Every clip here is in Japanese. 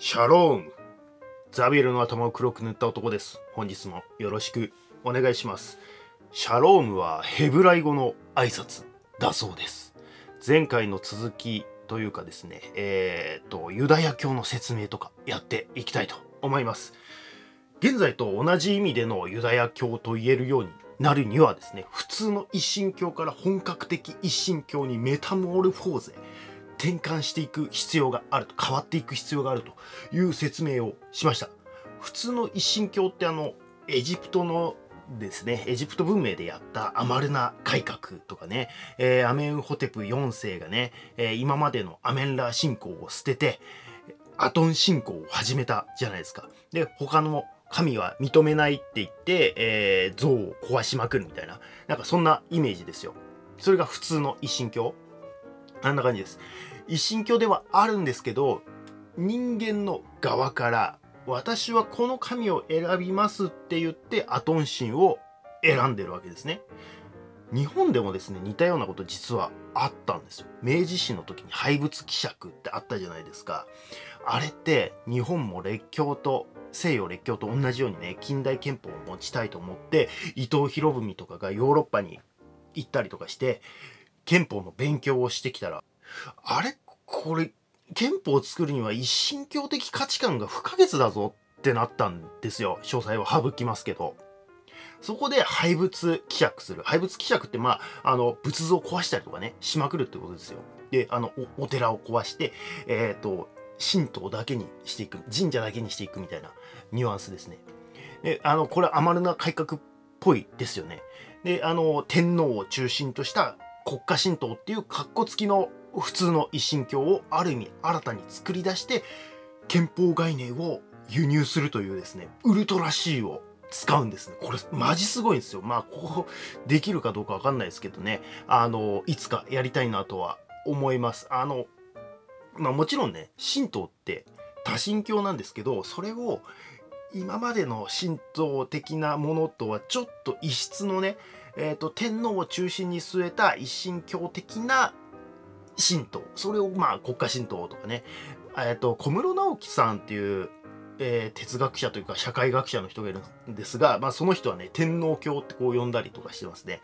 シャロームザビエルの頭を黒く塗った男です。本日もよろしくお願いします。シャロームはヘブライ語の挨拶だそうです。前回の続きというかですねえー、とユダヤ教の説明とかやっていきたいと思います。現在と同じ意味でのユダヤ教と言えるようになるにはですね普通の一神教から本格的一神教にメタモールフォーゼ転換していく必要があると変わっていく必要があるという説明をしました。普通の一神教ってあのエジプトのですねエジプト文明でやったアマルナ改革とかね、えー、アメンホテプ4世がね、えー、今までのアメンラ信仰を捨ててアトン信仰を始めたじゃないですか。で他の神は認めないって言って、えー、像を壊しまくるみたいななんかそんなイメージですよ。それが普通の一神教。あんな感じです。一神教ではあるんですけど人間の側から私はこの神を選びますって言ってアトン神を選んでるわけですね。日本でもですね似たようなこと実はあったんですよ。明治維新の時に廃仏希釈ってあったじゃないですか。あれって日本も列強と西洋列強と同じようにね近代憲法を持ちたいと思って伊藤博文とかがヨーロッパに行ったりとかして憲法の勉強をしてきたらあれ？これ憲法を作るには一神教的価値観が不可欠だぞってなったんですよ。詳細は省きますけど。そこで廃仏希釈する。廃仏希釈ってまああの仏像を壊したりとかねしまくるってことですよ。であのお寺を壊してえっ、ー、と神道だけにしていく。神社だけにしていくみたいなニュアンスですね。であのこれアマルナ改革っぽいですよね。であの天皇を中心とした国家神道っていう格好付きの普通の一神教をある意味新たに作り出して憲法概念を輸入するというですねウルトラ C を使うんですね。これマジすごいんですよ。まあここできるかどうかわかんないですけどね。あのいつかやりたいなとは思います。あのまあもちろんね神道って多神教なんですけどそれを今までの神道的なものとはちょっと異質のね、えーと、天皇を中心に据えた一神教的な神道それをまあ国家神道とかね、えーと、小室直樹さんっていう、えー、哲学者というか社会学者の人がいるんですが、まあ、その人はね天皇教ってこう呼んだりとかしてますね。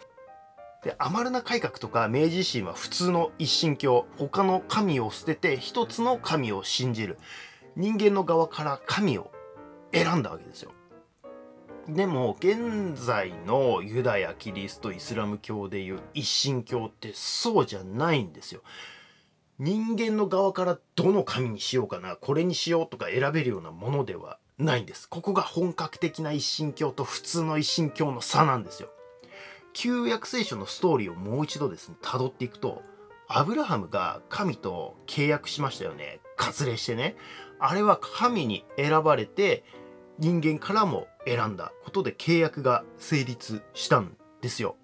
でアマルナ改革とか明治維新は普通の一神教他の神を捨てて一つの神を信じる人間の側から神を選んだわけですよ。でも現在のユダヤキリストイスラム教でいう一神教ってそうじゃないんですよ。人間の側からどの神にしようかなこれにしようとか選べるようなものではないんです。ここが本格的な一神教と普通の一神教の差なんですよ。旧約聖書のストーリーをもう一度ですね辿っていくとアブラハムが神と契約しましたよね割礼してねあれは神に選ばれて人間からも選んだことで契約が成立したんですよ。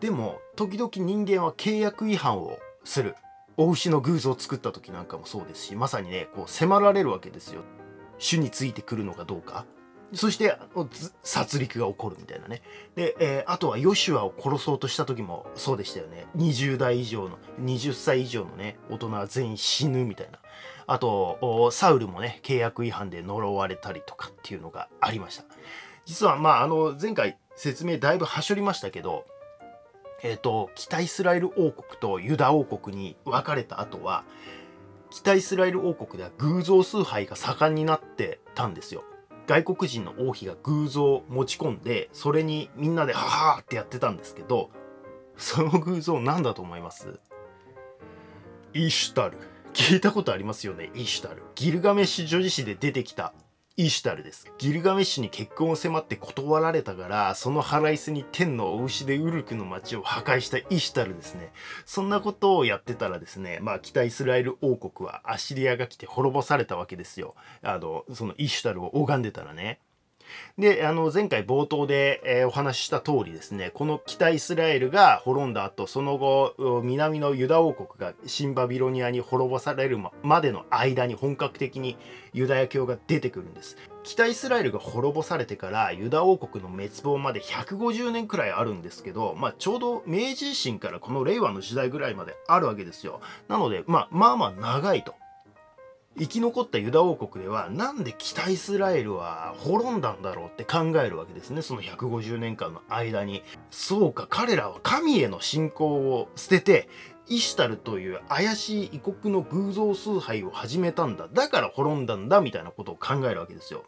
でも時々人間は契約違反をする。お牛の偶像を作った時なんかもそうですしまさにねこう迫られるわけですよ。種についてくるのかどうか。そして殺戮が起こるみたいなね。で、えー、あとはヨシュアを殺そうとした時もそうでしたよね。20代以上の20歳以上のね大人は全員死ぬみたいな。あとサウルもね契約違反で呪われたりとかっていうのがありました。実はまああの前回説明だいぶはしょりましたけどえっ、ー、と北イスラエル王国とユダ王国に分かれた後は北イスラエル王国では偶像崇拝が盛んになってたんですよ。外国人の王妃が偶像を持ち込んでそれにみんなでハハーってやってたんですけどその偶像何だと思います？イシュタル。聞いたことありますよねイシュタル。ギルガメッシュ女子誌で出てきたイシュタルです。ギルガメッシュに結婚を迫って断られたからその腹いせに天のお牛でウルクの町を破壊したイシュタルですね。そんなことをやってたらですねまあ北イスラエル王国はアシリアが来て滅ぼされたわけですよ。あのそのイシュタルを拝んでたらね。であの前回冒頭で、え、お話しした通りですねこの北イスラエルが滅んだ後その後南のユダ王国が新バビロニアに滅ぼされるまでの間に本格的にユダヤ教が出てくるんです。北イスラエルが滅ぼされてからユダ王国の滅亡まで150年くらいあるんですけど、まあ、ちょうど明治維新からこの令和の時代ぐらいまであるわけですよ。なので、まあ、まあまあ長いと。生き残ったユダ王国ではなんで北イスラエルは滅んだんだろうって考えるわけですね。その150年間の間にそうか彼らは神への信仰を捨ててイシュタルという怪しい異国の偶像崇拝を始めたんだ。だから滅んだんだみたいなことを考えるわけですよ。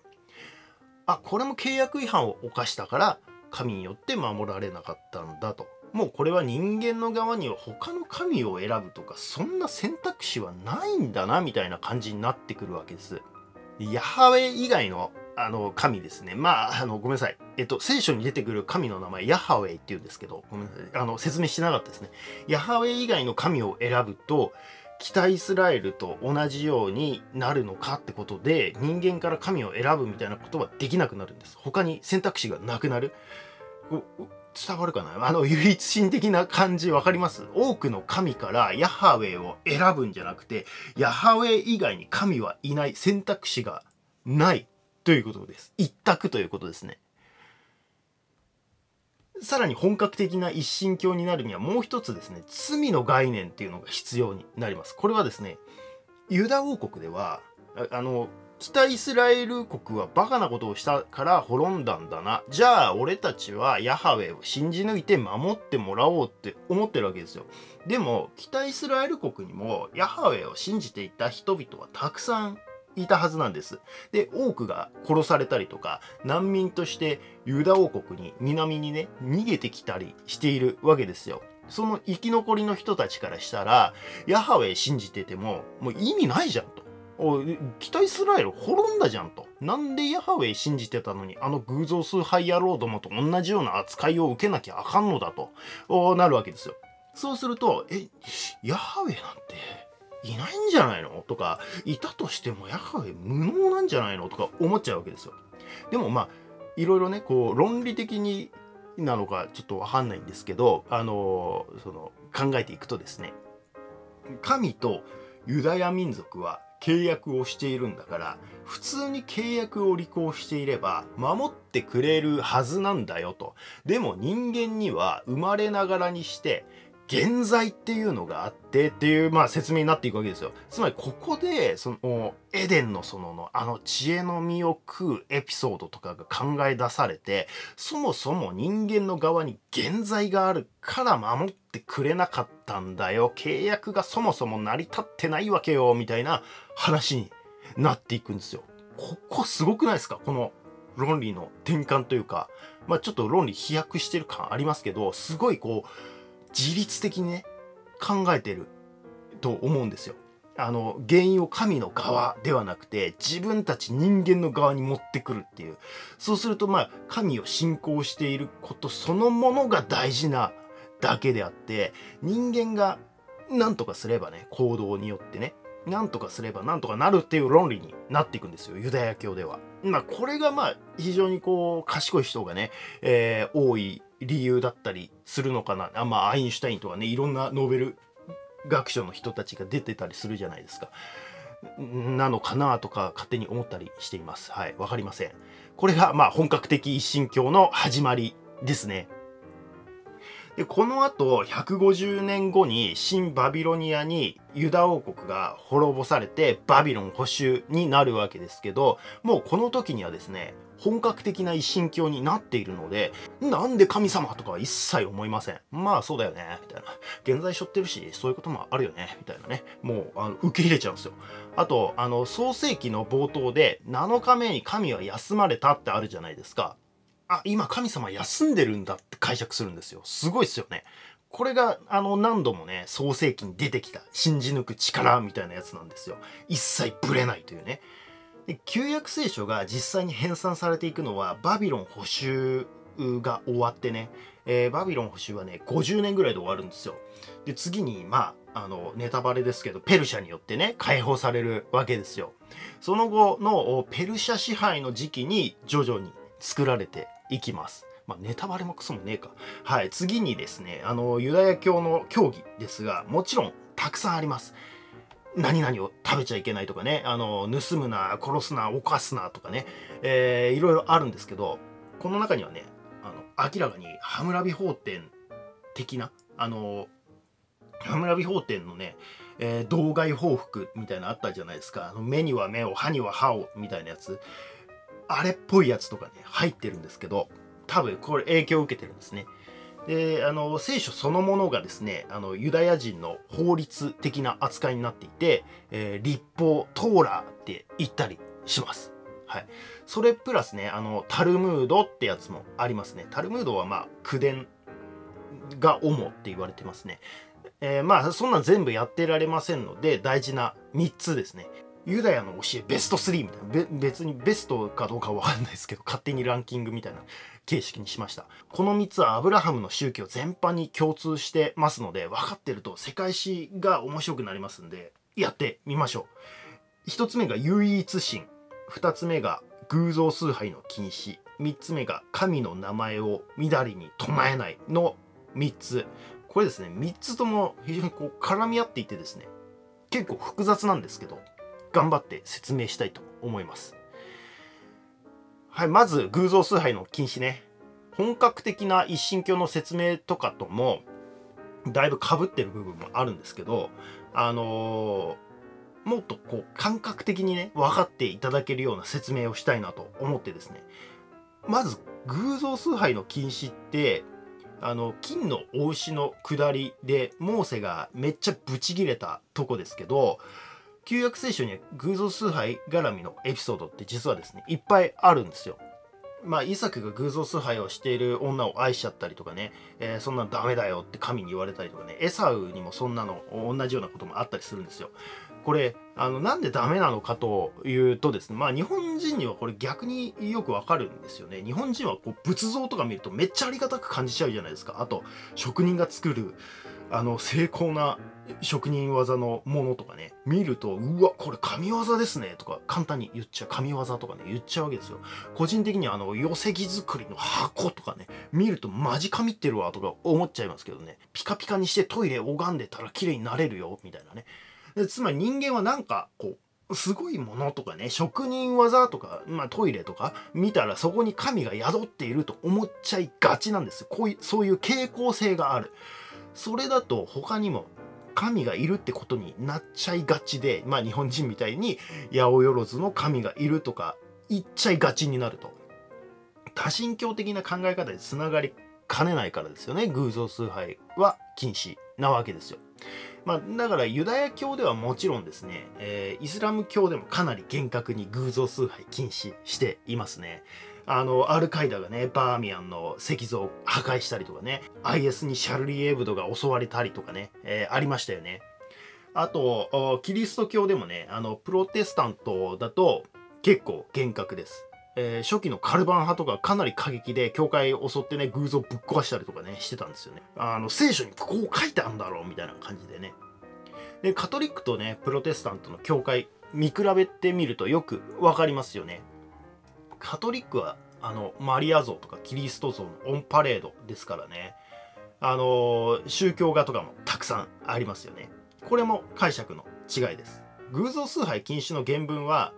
あこれも契約違反を犯したから神によって守られなかったんだと。もうこれは人間の側には他の神を選ぶとかそんな選択肢はないんだなみたいな感じになってくるわけです。ヤハウェ以外のあの神ですね。まあ、あの、ごめんなさい。えっと、聖書に出てくる神の名前、ヤハウェイって言うんですけど、ごめんなさい。あの、説明してなかったですね。ヤハウェイ以外の神を選ぶと、北イスラエルと同じようになるのかってことで、人間から神を選ぶみたいなことはできなくなるんです。他に選択肢がなくなる。伝わるかな？あの唯一心的な感じ分かります？多くの神からヤハウェを選ぶんじゃなくてヤハウェ以外に神はいない選択肢がないということです。一択ということですね。さらに本格的な一神教になるにはもう一つですね罪の概念っていうのが必要になります。これはですねユダ王国ではあの北イスラエル国はバカなことをしたから滅んだんだな。じゃあ俺たちはヤハウェを信じ抜いて守ってもらおうって思ってるわけですよ。でも北イスラエル国にもヤハウェを信じていた人々はたくさんいたはずなんです。で、多くが殺されたりとか、難民としてユダ王国に南にね、逃げてきたりしているわけですよ。その生き残りの人たちからしたら、ヤハウェ信じてても、もう意味ないじゃんと。お北イスラエル滅んだじゃんと。なんでヤハウェイ信じてたのに、あの偶像崇拝野郎どもと同じような扱いを受けなきゃあかんのだとお、なるわけですよ。そうすると、え、ヤハウェイなんていないんじゃないの？とか、いたとしてもヤハウェイ無能なんじゃないの？とか思っちゃうわけですよ。でもまあ、いろいろね、こう、論理的になのかちょっとわかんないんですけど、あのその、考えていくとですね、神とユダヤ民族は契約をしているんだから普通に契約を履行していれば守ってくれるはずなんだよと。でも人間には生まれながらにして現在っていうのがあってっていう、まあ、説明になっていくわけですよ。つまりここでそのエデンの園のあの知恵の実を食うエピソードとかが考え出されてそもそも人間の側に現在があるから守ってくれなかったんだよ契約がそもそも成り立ってないわけよみたいな話になっていくんですよ。ここすごくないですか？この論理の転換というか、まあ、ちょっと論理飛躍してる感ありますけどすごいこう自律的にね考えてると思うんですよ。あの原因を神の側ではなくて自分たち人間の側に持ってくるっていうそうするとまあ神を信仰していることそのものが大事なだけであって人間が何とかすればね行動によってね何とかすれば何とかなるっていう論理になっていくんですよユダヤ教では。まあこれがまあ非常にこう賢い人がね、えー、多い理由だったりするのかな？あまあアインシュタインとかねいろんなノーベル学賞の人たちが出てたりするじゃないですか。なのかなとか勝手に思ったりしています。はい、わかりません。これがまあ本格的一神教の始まりですね。でこの後150年後に新バビロニアにユダ王国が滅ぼされてバビロン保守になるわけですけどもうこの時にはですね本格的な一神教になっているので、なんで神様とかは一切思いません。まあそうだよね、みたいな。現在背負ってるし、そういうこともあるよね、みたいなね。もう、あの、受け入れちゃうんですよ。あと、あの、創世記の冒頭で、7日目に神は休まれたってあるじゃないですか。あ、今神様休んでるんだって解釈するんですよ。すごいっすよね。これが、あの、何度もね、創世記に出てきた、信じ抜く力みたいなやつなんですよ。一切ブレないというね。で旧約聖書が実際に編纂されていくのはバビロン捕囚が終わってね、えー、バビロン捕囚はね50年ぐらいで終わるんですよで次にまああのネタバレですけどペルシャによってね解放されるわけですよその後のペルシャ支配の時期に徐々に作られていきますまあ、ネタバレもクソもねえか。はい。次にですね、あの、ユダヤ教の教義ですが、もちろんたくさんあります。何々を食べちゃいけないとかね、あの、盗むな、殺すな、犯すなとかね、えー、いろいろあるんですけど、この中にはね、あの、明らかにハムラビ法典的な、あの、ハムラビ法典のね、えー、道外報復みたいなのあったじゃないですか。あの目には目を歯には歯をみたいなやつ。あれっぽいやつとかね入ってるんですけど多分これ影響を受けてるんですね。であの聖書そのものがですねあのユダヤ人の法律的な扱いになっていて、えー、立法トーラーって言ったりします。はい、それプラスねあのタルムードってやつもありますね。タルムードはまあ口伝が主って言われてますね。えー、まあそんなん全部やってられませんので大事な3つですね。ユダヤの教えベスト3みたいな。別にベストかどうかわかんないですけど勝手にランキングみたいな形式にしました。この3つはアブラハムの宗教全般に共通してますので分かってると世界史が面白くなりますんでやってみましょう。1つ目が唯一神。2つ目が偶像崇拝の禁止。3つ目が神の名前をみだりに唱えないの3つ。これですね3つとも非常にこう絡み合っていてですね結構複雑なんですけど頑張って説明したいと思います。はいまず偶像崇拝の禁止ね。本格的な一神教の説明とかともだいぶかぶってる部分もあるんですけどあのー、もっとこう感覚的にね分かっていただけるような説明をしたいなと思ってですね。まず偶像崇拝の禁止ってあの金のお牛の下りでモーセがめっちゃブチギレたとこですけど旧約聖書には偶像崇拝絡みのエピソードって実はですねいっぱいあるんですよ。まあ、イサクが偶像崇拝をしている女を愛しちゃったりとかね、えー、そんなのダメだよって神に言われたりとかね、エサウにもそんなの同じようなこともあったりするんですよ。これ、あの、なんでダメなのかというとですね、まあ日本人にはこれ逆によくわかるんですよね。日本人はこう仏像とか見るとめっちゃありがたく感じちゃうじゃないですか。あと、職人が作る、あの、精巧な職人技のものとかね、見ると、うわ、これ神業ですねとか、簡単に言っちゃう、神業とかね、言っちゃうわけですよ。個人的にはあの、寄席作りの箱とかね、見るとマジ神ってるわとか思っちゃいますけどね、ピカピカにしてトイレ拝んでたら綺麗になれるよ、みたいなね。つまり人間はなんかこうすごいものとかね職人技とか、まあ、トイレとか見たらそこに神が宿っていると思っちゃいがちなんです。こういうそういう傾向性がある。それだと他にも神がいるってことになっちゃいがちでまあ日本人みたいに八百万の神がいるとか言っちゃいがちになると。多神教的な考え方でつながりかねないからですよね偶像崇拝は禁止なわけですよまあ、だからユダヤ教ではもちろんですね、えー、イスラム教でもかなり厳格に偶像崇拝禁止していますね。あの、アルカイダがね、バーミヤンの石像を破壊したりとかね、IS にシャルリー・エブドが襲われたりとかね、えー、ありましたよね。あと、キリスト教でもね、あの、プロテスタントだと結構厳格です。えー、初期のカルバン派とかかなり過激で教会を襲ってね偶像ぶっ壊したりとかねしてたんですよね。あの聖書にこう書いてあるんだろうみたいな感じでね。でカトリックとねプロテスタントの教会見比べてみるとよく分かりますよね。カトリックはあのマリア像とかキリスト像のオンパレードですからね。あの宗教画とかもたくさんありますよね。これも解釈の違いです。偶像崇拝禁止の原文は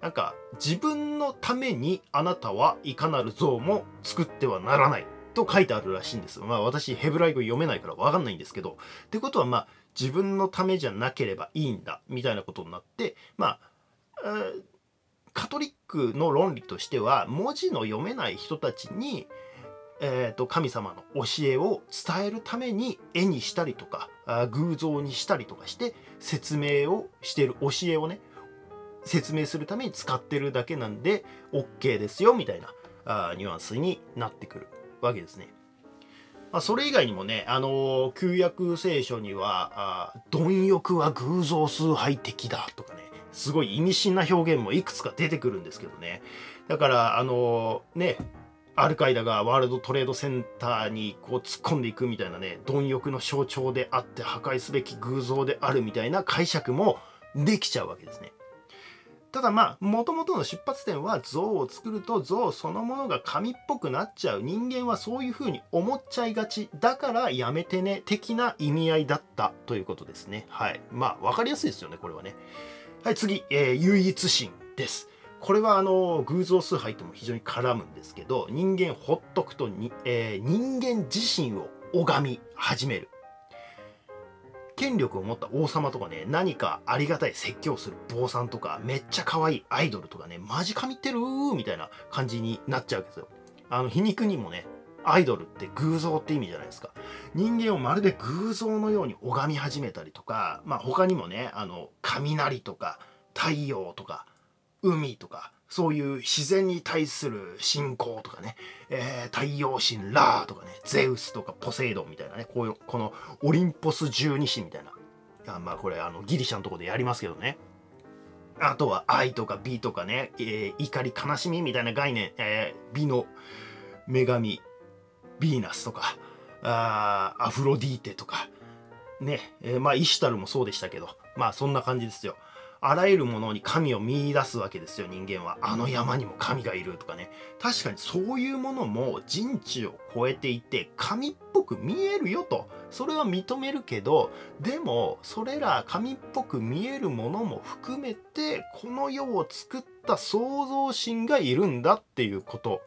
なんか自分のためにあなたはいかなる像も作ってはならないと書いてあるらしいんです。まあ私ヘブライ語読めないからわかんないんですけど。ってことはまあ自分のためじゃなければいいんだみたいなことになってまあ、カトリックの論理としては文字の読めない人たちにえーと、神様の教えを伝えるために絵にしたりとか偶像にしたりとかして説明をしている教えをね説明するために使ってるだけなんで OK ですよみたいなあニュアンスになってくるわけですね。まあ、それ以外にもね、あのー、旧約聖書には、あ貪欲は偶像崇拝的だとかね、すごい意味深な表現もいくつか出てくるんですけどね。だから、あのー、ね、アルカイダがワールドトレードセンターにこう突っ込んでいくみたいなね、貪欲の象徴であって破壊すべき偶像であるみたいな解釈もできちゃうわけですね。ただまあもともとの出発点は像を作ると像そのものが紙っぽくなっちゃう。人間はそういうふうに思っちゃいがちだからやめてね的な意味合いだった。ということですね。はい。まあ分かりやすいですよねこれはね。はい次、えー、唯一心です。これはあの偶像崇拝とも非常に絡むんですけど人間ほっとくとに、えー、人間自身を拝み始める。権力を持った王様とかね何かありがたい説教する坊さんとかめっちゃ可愛いアイドルとかねマジ神ってるーみたいな感じになっちゃうわけですよ。あの皮肉にもねアイドルって偶像って意味じゃないですか。人間をまるで偶像のように拝み始めたりとかまあ他にもねあの雷とか太陽とか海とかそういう自然に対する信仰とかね、えー、太陽神ラーとかねゼウスとかポセイドンみたいなねこういうこのオリンポス十二神みたいな。あまあこれあのギリシャのとこでやりますけどね。あとは愛とか美とかね、えー、怒り悲しみみたいな概念、えー、美の女神ヴィーナスとかあアフロディーテとかね、えー、まあイシュタルもそうでしたけどまあそんな感じですよ。あらゆるものに神を見出すわけですよ人間は。あの山にも神がいるとかね。確かにそういうものも人知を超えていて神っぽく見えるよと。それは認めるけどでもそれら神っぽく見えるものも含めてこの世を作った創造神がいるんだっていうこと。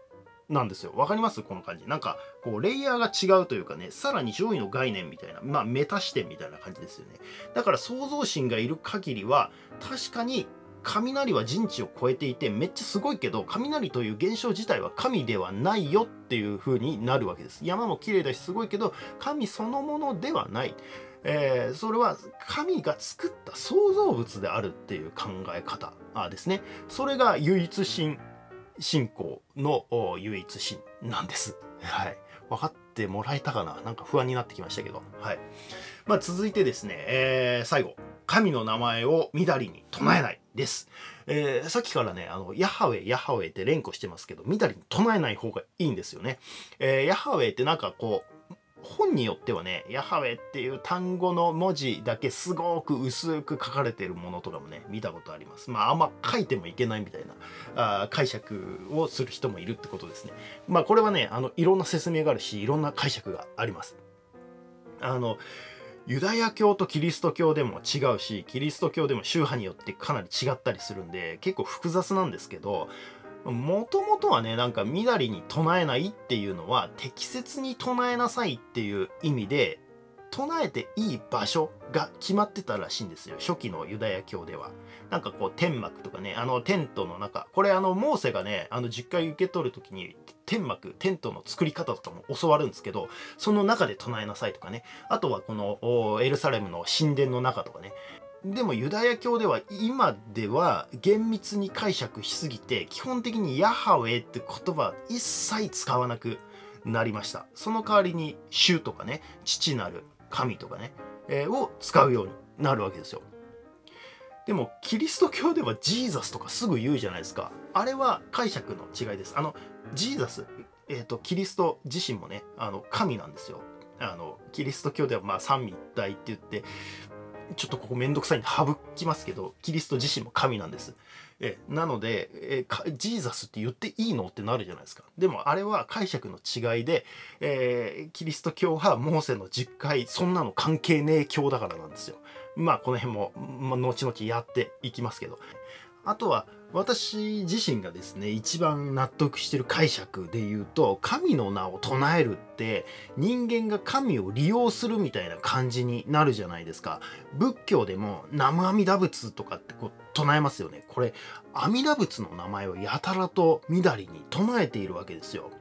なんですよ。わかります？この感じ。なんか、こう、レイヤーが違うというかね、さらに上位の概念みたいな、まあ、メタ視点みたいな感じですよね。だから、創造神がいる限りは、確かに、雷は人知を超えていて、めっちゃすごいけど、雷という現象自体は神ではないよっていう風になるわけです。山も綺麗だし、すごいけど、神そのものではない。えー、それは神が作った創造物であるっていう考え方ですね。それが唯一神信仰の唯一神なんです。はい。分かってもらえたかな？なんか不安になってきましたけど。はい。まあ続いてですね、えー、最後。神の名前をみだりに唱えないです。えー、さっきからね、あの、ヤハウェ、ヤハウェって連呼してますけど、みだりに唱えない方がいいんですよね。えー、ヤハウェってなんかこう、本によってはね、ヤハウェっていう単語の文字だけすごく薄く書かれてるものとかもね、見たことあります。まあ、あんま書いてもいけないみたいなあ解釈をする人もいるってことですね。まあ、これはね、あの、いろんな説明があるし、いろんな解釈があります。あの、ユダヤ教とキリスト教でも違うし、キリスト教でも宗派によってかなり違ったりするんで、結構複雑なんですけど、もともとはね、なんか、みだりに唱えないっていうのは、適切に唱えなさいっていう意味で、唱えていい場所が決まってたらしいんですよ。初期のユダヤ教では。なんかこう、天幕とかね、あの、テントの中、これあの、モーセがね、あの、実家受け取るときに、天幕、テントの作り方とかも教わるんですけど、その中で唱えなさいとかね、あとはこの、エルサレムの神殿の中とかね、でもユダヤ教では今では厳密に解釈しすぎて基本的にヤハウェって言葉は一切使わなくなりました。その代わりに主とかね父なる神とかね、えー、を使うようになるわけですよ。でもキリスト教ではジーザスとかすぐ言うじゃないですか。あれは解釈の違いです。あのジーザスえっ、ー、とキリスト自身もねあの神なんですよ。あのキリスト教ではまあ三位一体って言ってちょっとここめんどくさいんで省きますけど、キリスト自身も神なんです。えなのでえジーザスって言っていいのってなるじゃないですか。でもあれは解釈の違いで、えー、キリスト教派モーセの実会、そんなの関係ねえ教だからなんですよ。まあこの辺も、まあ、後々やっていきますけど。あとは私自身がですね一番納得してる解釈で言うと神の名を唱えるって人間が神を利用するみたいな感じになるじゃないですか。仏教でも南無阿弥陀仏とかってこう唱えますよね。これ阿弥陀仏の名前をやたらとみだりに唱えているわけですよ。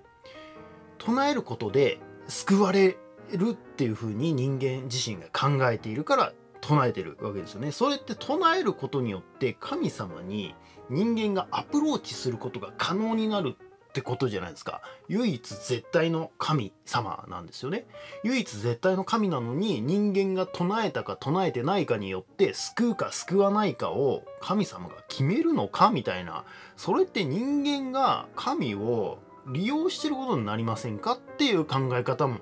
唱えることで救われるっていう風に人間自身が考えているから唱えてるわけですよね。それって唱えることによって神様に人間がアプローチすることが可能になるってことじゃないですか。唯一絶対の神様なんですよね。唯一絶対の神なのに人間が唱えたか唱えてないかによって救うか救わないかを神様が決めるのかみたいな。それって人間が神を利用してることになりませんかっていう考え方も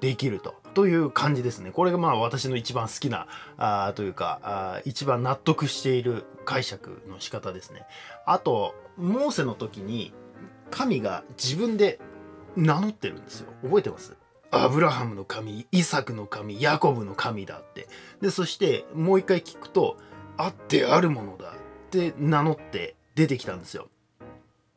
できると。という感じですね。これがまあ私の一番好きなあというかあ一番納得している解釈の仕方ですね。あとモーセの時に神が自分で名乗ってるんですよ。覚えてます？アブラハムの神、イサクの神、ヤコブの神だって。で、そしてもう一回聞くと、あってあるものだって名乗って出てきたんですよ。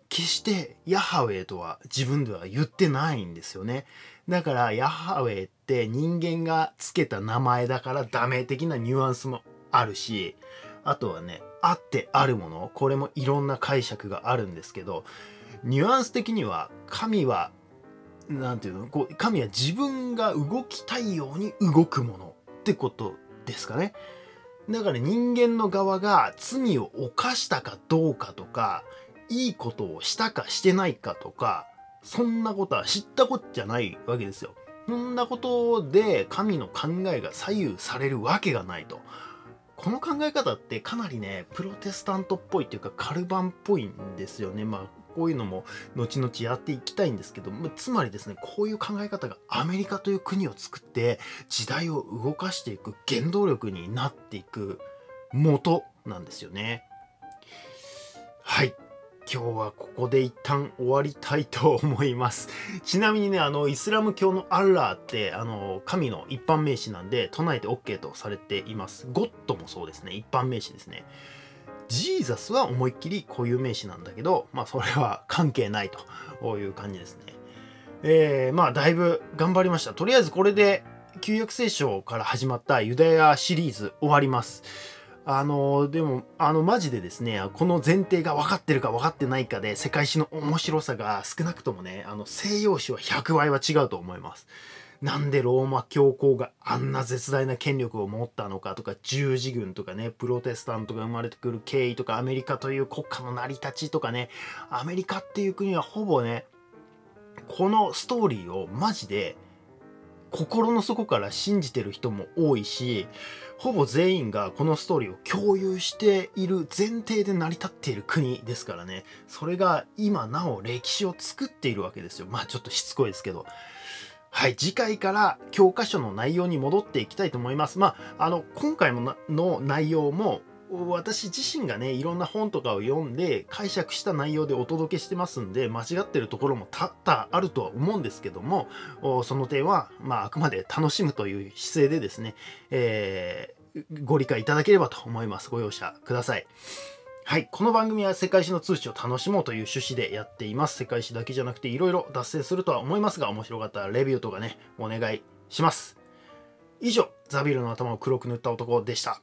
決してヤハウェとは自分では言ってないんですよね。だからヤハウェイって人間がつけた名前だからダメ的なニュアンスもあるし、あとはね、あってあるもの、これもいろんな解釈があるんですけど、ニュアンス的には神は、なんていうの、こう神は自分が動きたいように動くものってことですかね。だから人間の側が罪を犯したかどうかとか、いいことをしたかしてないかとか、そんなことは知ったこっちゃないわけですよ。そんなことで神の考えが左右されるわけがないと。この考え方ってかなりね、プロテスタントっぽいっていうかカルバンっぽいんですよね。まあ、こういうのも後々やっていきたいんですけど、つまりですね、こういう考え方がアメリカという国を作って時代を動かしていく原動力になっていく元なんですよね。はい。今日はここで一旦終わりたいと思います。ちなみにね、あの、イスラム教のアッラーって、あの、神の一般名詞なんで、唱えて OK とされています。ゴッドもそうですね、一般名詞ですね。ジーザスは思いっきり固有名詞なんだけど、まあ、それは関係ないという感じですね。えー、まあ、だいぶ頑張りました。とりあえずこれで、旧約聖書から始まったユダヤシリーズ終わります。あのでもあのマジでですねこの前提が分かってるか分かってないかで世界史の面白さが少なくともねあの西洋史は100倍は違うと思います。なんでローマ教皇があんな絶大な権力を持ったのかとか十字軍とかねプロテスタントが生まれてくる経緯とかアメリカという国家の成り立ちとかねアメリカっていう国はほぼねこのストーリーをマジで心の底から信じてる人も多いしほぼ全員がこのストーリーを共有している前提で成り立っている国ですからね。それが今なお歴史を作っているわけですよ。まあちょっとしつこいですけど。はい。次回から教科書の内容に戻っていきたいと思います。まああの今回の内容も私自身がねいろんな本とかを読んで解釈した内容でお届けしてますんで間違ってるところも多々あるとは思うんですけどもその点は、まあ、あくまで楽しむという姿勢でですね、えー、ご理解いただければと思いますご容赦くださいはい。この番組は世界史の通知を楽しもうという趣旨でやっています。世界史だけじゃなくていろいろ脱線するとは思いますが、面白かったらレビューとかね、お願いします。以上、ザビルの頭を黒く塗った男でした。